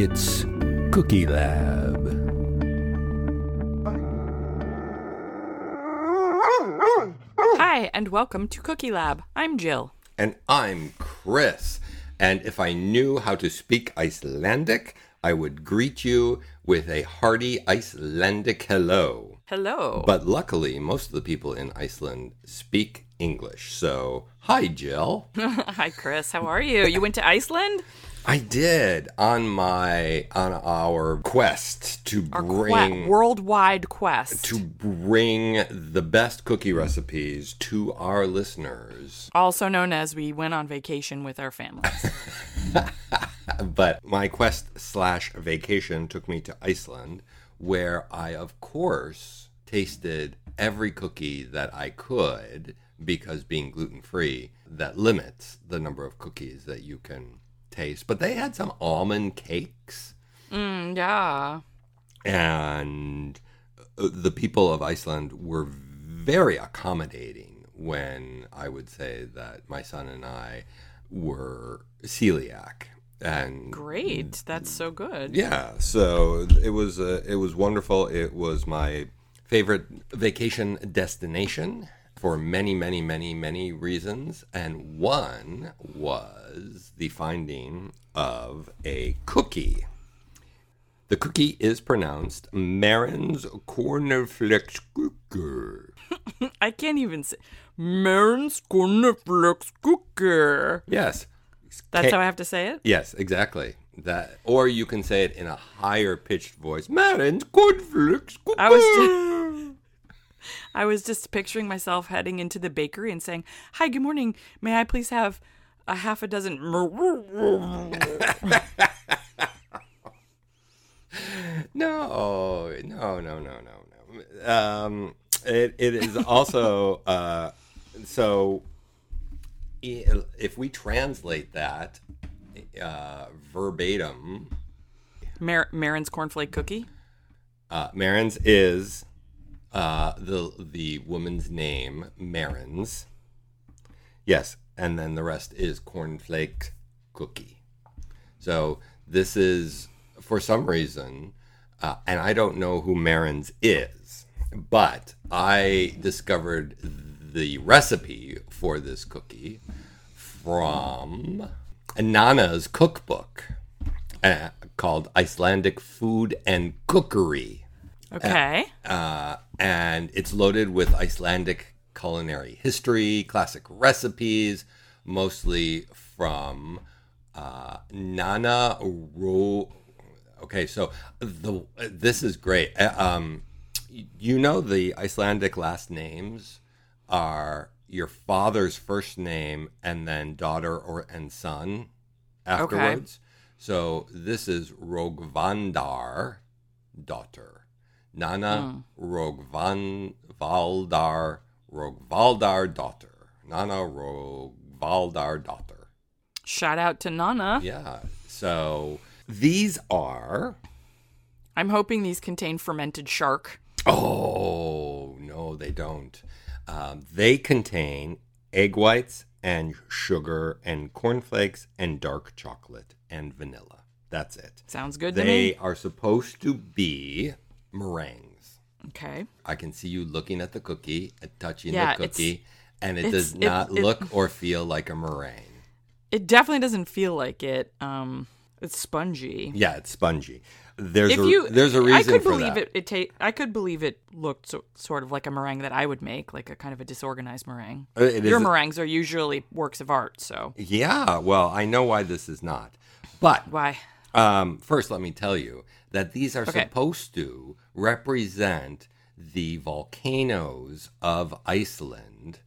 It's Cookie Lab. Hi, and welcome to Cookie Lab. I'm Jill. And I'm Chris. And if I knew how to speak Icelandic, I would greet you with a hearty Icelandic hello. Hello. But luckily, most of the people in Iceland speak English. So, hi, Jill. Hi, Chris. How are you? You went to Iceland? I did on my on our quest to Our bring que- worldwide quest. to bring the best cookie recipes to our listeners. also known as we went on vacation with our families. But my quest slash vacation took me to Iceland, where I, of course, tasted every cookie that I could because being gluten free, that limits the number of cookies that you can taste. But they had some almond cakes, Mm, yeah. and uh, the people of Iceland were very accommodating when I would say that my son and I were celiac. And Great. That's so good. yeah, so it was uh, it was wonderful. It was my favorite vacation destination for many, many, many, many reasons, and one was the finding of a cookie. The cookie is pronounced Marin's Cookie. I can't even say. Marin's cornflakes cookie. Yes, That's Ca- how I have to say it? Yes, exactly. That, or you can say it in a higher pitched voice. Marin's Cornflakes Cookie. I was just, I was just picturing myself heading into the bakery and saying, "Hi, good morning. May I please have a half a dozen?" No, no, no, no, no, no. Um, it, it is also uh, so. If we translate that uh, verbatim, Mar- Marin's cornflake cookie. uh, Marin's is uh, the the woman's name, Marin's. Yes, and then the rest is cornflake cookie. So this is for some reason, uh, and I don't know who Marin's is, but I discovered the recipe for this cookie from Nana's cookbook uh, called Icelandic Food and Cookery Okay. uh, and it's loaded with Icelandic culinary history, classic recipes, mostly from uh, Nana Ro. Okay, so the this is great. Uh, Um, you know the Icelandic last names are your father's first name and then daughter or and son afterwards. Okay. So this is Rogvandar daughter. Nana Rogvan Valdar Rogvaldar daughter. Nana Rogvaldar daughter. Shout out to Nana. Yeah. So these are I'm hoping these contain fermented shark. Oh no, they don't. Um, they contain egg whites and sugar and cornflakes and dark chocolate and vanilla. That's it. Sounds good to me. They are supposed to be meringues. Okay. I can see you looking at the cookie, and touching Yeah, the cookie, and it does not it- look or feel like a meringue. It definitely doesn't feel like it. Um, it's spongy. Yeah, it's spongy. There's If a you, there's a reason I could for believe that. it. It ta- I could believe it looked so, sort of like a meringue that I would make, like a kind of a disorganized meringue. Uh, it Your meringues are usually works of art, so Yeah, well, I know why this is not, but why? Um, first, let me tell you that these are Okay. supposed to represent the volcanoes of Iceland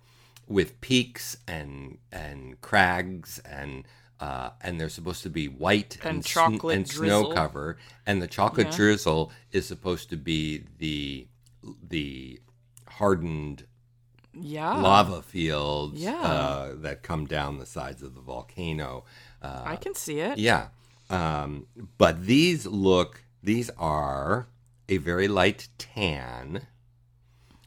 with peaks and and crags and uh, and they're supposed to be white And and, sn- chocolate and drizzle. snow cover and the chocolate Yeah. drizzle is supposed to be the the hardened Yeah, lava fields Yeah. uh, that come down the sides of the volcano. Uh, I can see it. yeah. Um, but these look, these are a very light tan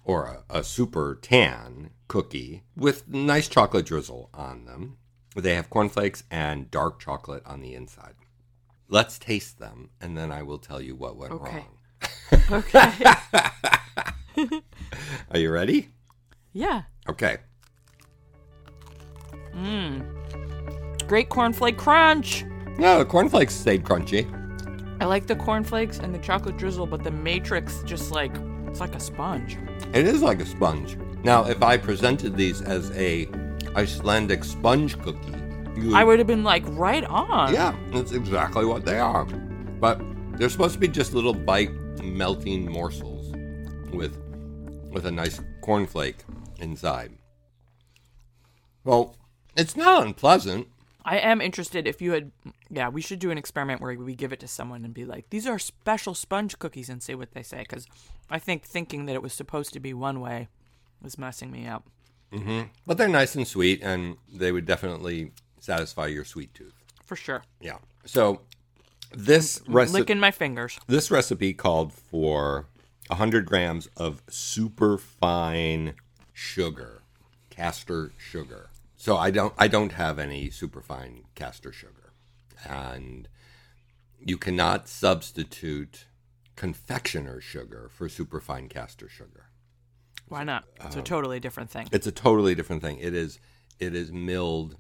or a, a super tan cookie with nice chocolate drizzle on them. They have cornflakes and dark chocolate on the inside. let's taste them, and then I will tell you what went Okay. wrong. Okay. Are you ready? yeah. Okay. Mmm. Great cornflake crunch. Yeah, the cornflakes stayed crunchy. I like the cornflakes and the chocolate drizzle, but the matrix just like it's like a sponge. It is like a sponge. Now, if I presented these as a Icelandic sponge cookie, you I would have been like right on. Yeah, that's exactly what they are. But they're supposed to be just little bite melting morsels with with a nice cornflake inside. Well, it's not unpleasant. I am interested if you had yeah, we should do an experiment where we give it to someone and be like, "These are special sponge cookies" and see what they say cuz I think thinking that it was supposed to be one way was messing me up. Mm-hmm. But they're nice and sweet and they would definitely satisfy your sweet tooth. For sure. Yeah. So this recipe Licking my fingers. This recipe called for 100 grams of super fine sugar, castor sugar. So I don't I don't have any super fine castor sugar. And you cannot substitute confectioner sugar for super fine castor sugar. Why not? It's a Um, totally different thing. It's a totally different thing. It is it is milled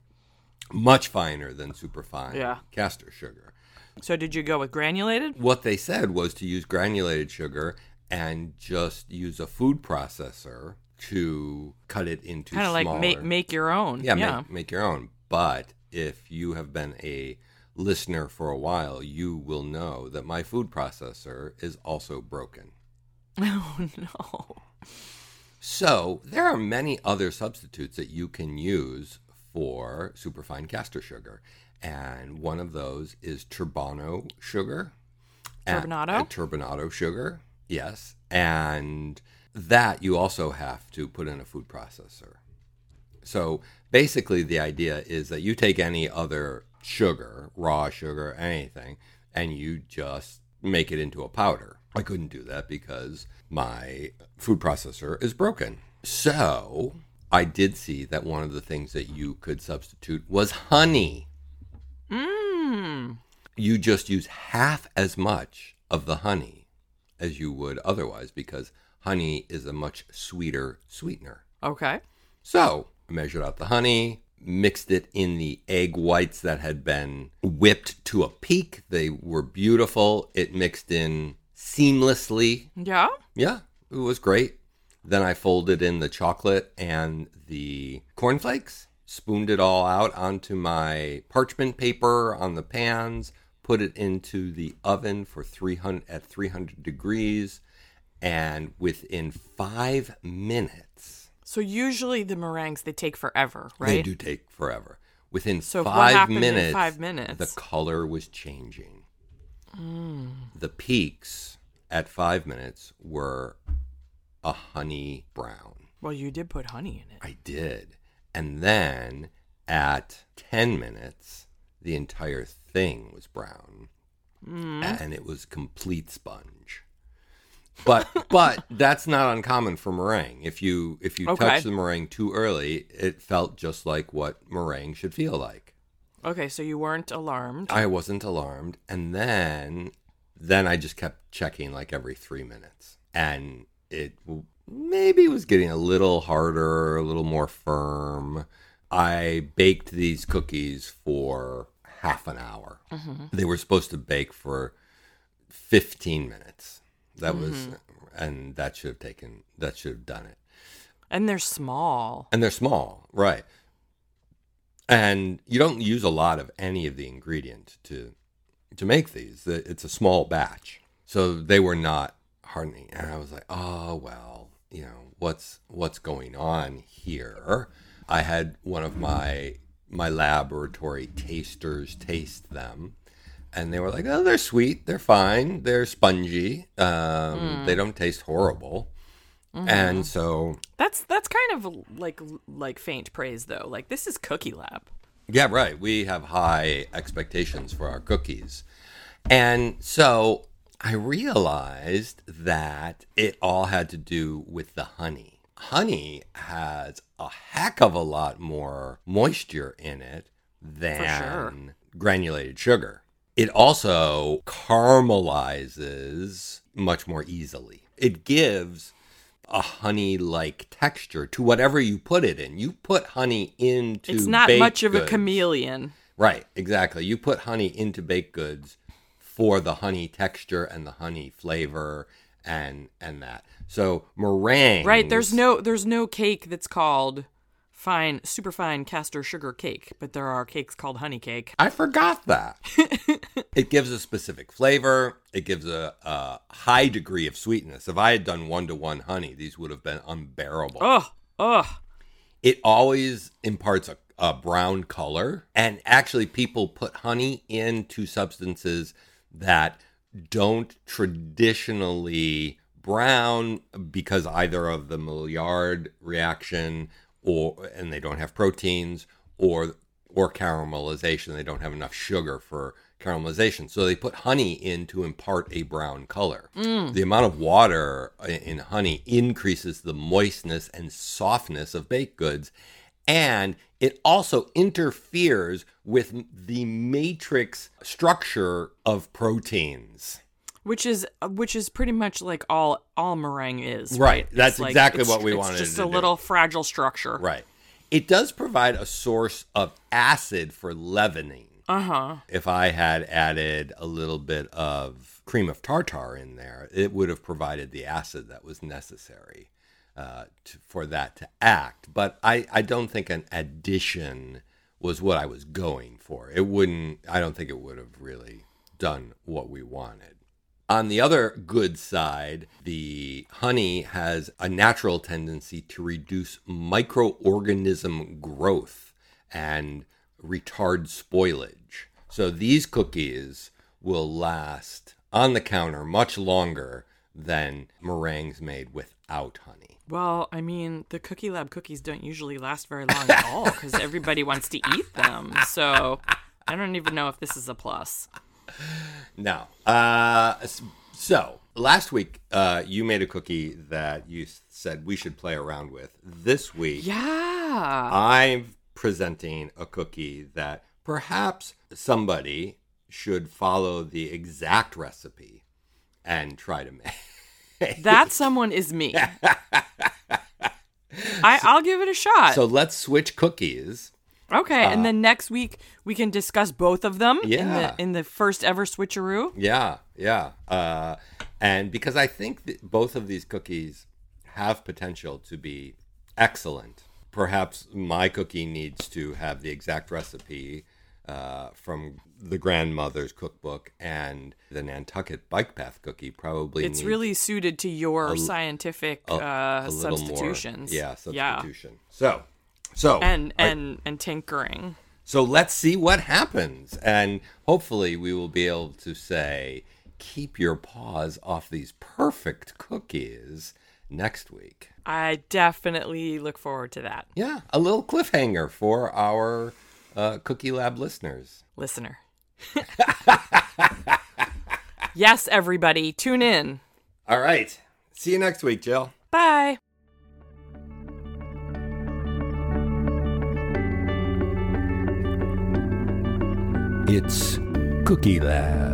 much finer than super fine Yeah. castor sugar. So did you go with granulated? what they said was to use granulated sugar and just use a food processor to cut it into Kind of like make make your own. yeah, yeah. Make, make your own. But if you have been a listener for a while, you will know that my food processor is also broken. Oh no. So there are many other substitutes that you can use for superfine castor sugar. And one of those is turbano sugar. Turbinado? and turbinado sugar, yes. And that you also have to put in a food processor. So basically, the idea is that you take any other sugar, raw sugar, anything, and you just make it into a powder. I couldn't do that because my food processor is broken. So I did see that one of the things that you could substitute was honey. Mmm. You just use half as much of the honey as you would otherwise because honey is a much sweeter sweetener. Okay. So I measured out the honey, mixed it in the egg whites that had been whipped to a peak. They were beautiful. It mixed in seamlessly. Yeah. Yeah, it was great. Then I folded in the chocolate and the cornflakes, spooned it all out onto my parchment paper on the pans, put it into the oven for 300 at 300 degrees, and within 5 minutes So usually the meringues they take forever, right? They do take forever. Within So what five in minutes, five minutes? the color was changing. Mm. The peaks at five minutes were a honey brown. Well, you did put honey in it. I did. And then at 10 minutes, the entire thing was brown. Mm. And it was complete sponge. But but that's not uncommon for meringue. If you if you Okay. touch the meringue too early, it felt just like what meringue should feel like. Okay, so you weren't alarmed. I wasn't alarmed, and then then I just kept checking like every three minutes, and it maybe was getting a little harder, a little more firm. I baked these cookies for half an hour. Mm-hmm. They were supposed to bake for fifteen minutes. That was, mm-hmm. and that should have taken that should have done it. and they're small. And they're small, right? And you don't use a lot of any of the ingredient to to make these. It's a small batch, so they were not hardening. And I was like, oh well, you know what's what's going on here. I had one of my my laboratory tasters taste them, and they were like, oh, they're sweet, they're fine, they're spongy, um, they don't taste horrible. And so That's that's kind of like like faint praise though. Like this is Cookie Lab. Yeah, right. We have high expectations for our cookies. And so I realized that it all had to do with the honey. Honey has a heck of a lot more moisture in it than sure. granulated sugar. It also caramelizes much more easily. It gives a honey like texture to whatever you put it in. You put honey into It's not much of a chameleon. Right, exactly. You put honey into baked goods for the honey texture and the honey flavor and and that. So meringue Right, there's no there's no cake that's called fine super fine castor sugar cake, but there are cakes called honey cake. I forgot that. it gives a specific flavor. It gives a, a high degree of sweetness. If I had done one to one honey, these would have been unbearable. Ugh, ugh. It always imparts a, a brown color. And actually, people put honey into substances that don't traditionally brown because either of the Maillard reaction or and they don't have proteins or or caramelization. They don't have enough sugar for caramelization. So they put honey in to impart a brown color. Mm. The amount of water in honey increases the moistness and softness of baked goods and it also interferes with the matrix structure of proteins Which is which is pretty much like all all meringue is. Right, It's that's like- exactly what we wanted. it's Just a do. little fragile structure. Right. It does provide a source of acid for leavening. Uh huh. If I had added a little bit of cream of tartar in there, it would have provided the acid that was necessary uh, to, for that to act. But I, I don't think an addition was what I was going for. It wouldn't, I don't think it would have really done what we wanted. On the other good side, the honey has a natural tendency to reduce microorganism growth and retard spoilage. So these cookies will last on the counter much longer than meringues made without honey. Well, I mean, the Cookie Lab cookies don't usually last very long at all because everybody wants to eat them. So I don't even know if this is a plus. Now, uh, so last week uh, you made a cookie that you said we should play around with. This week, Yeah. I'm presenting a cookie that perhaps somebody should follow the exact recipe and try to make. That someone is me. I, I'll give it a shot. So let's switch cookies. Okay, and then next week we can discuss both of them in the in the first ever switcheroo. Yeah, yeah. Uh, and because I think that both of these cookies have potential to be excellent. Perhaps my cookie needs to have the exact recipe uh, from the grandmother's cookbook, and the Nantucket Bike Path cookie probably It's really suited to your scientific a, uh, a substitutions. more. Yeah, Yeah. substitution. So, so And I- and and tinkering. So let's see what happens. And hopefully, we will be able to say, keep your paws off these perfect cookies next week. I definitely look forward to that, Yeah, a little cliffhanger for our uh, Cookie Lab listeners. listener. yes, everybody, tune in. All right. See you next week, Jill. Bye. It's Cookie Lab.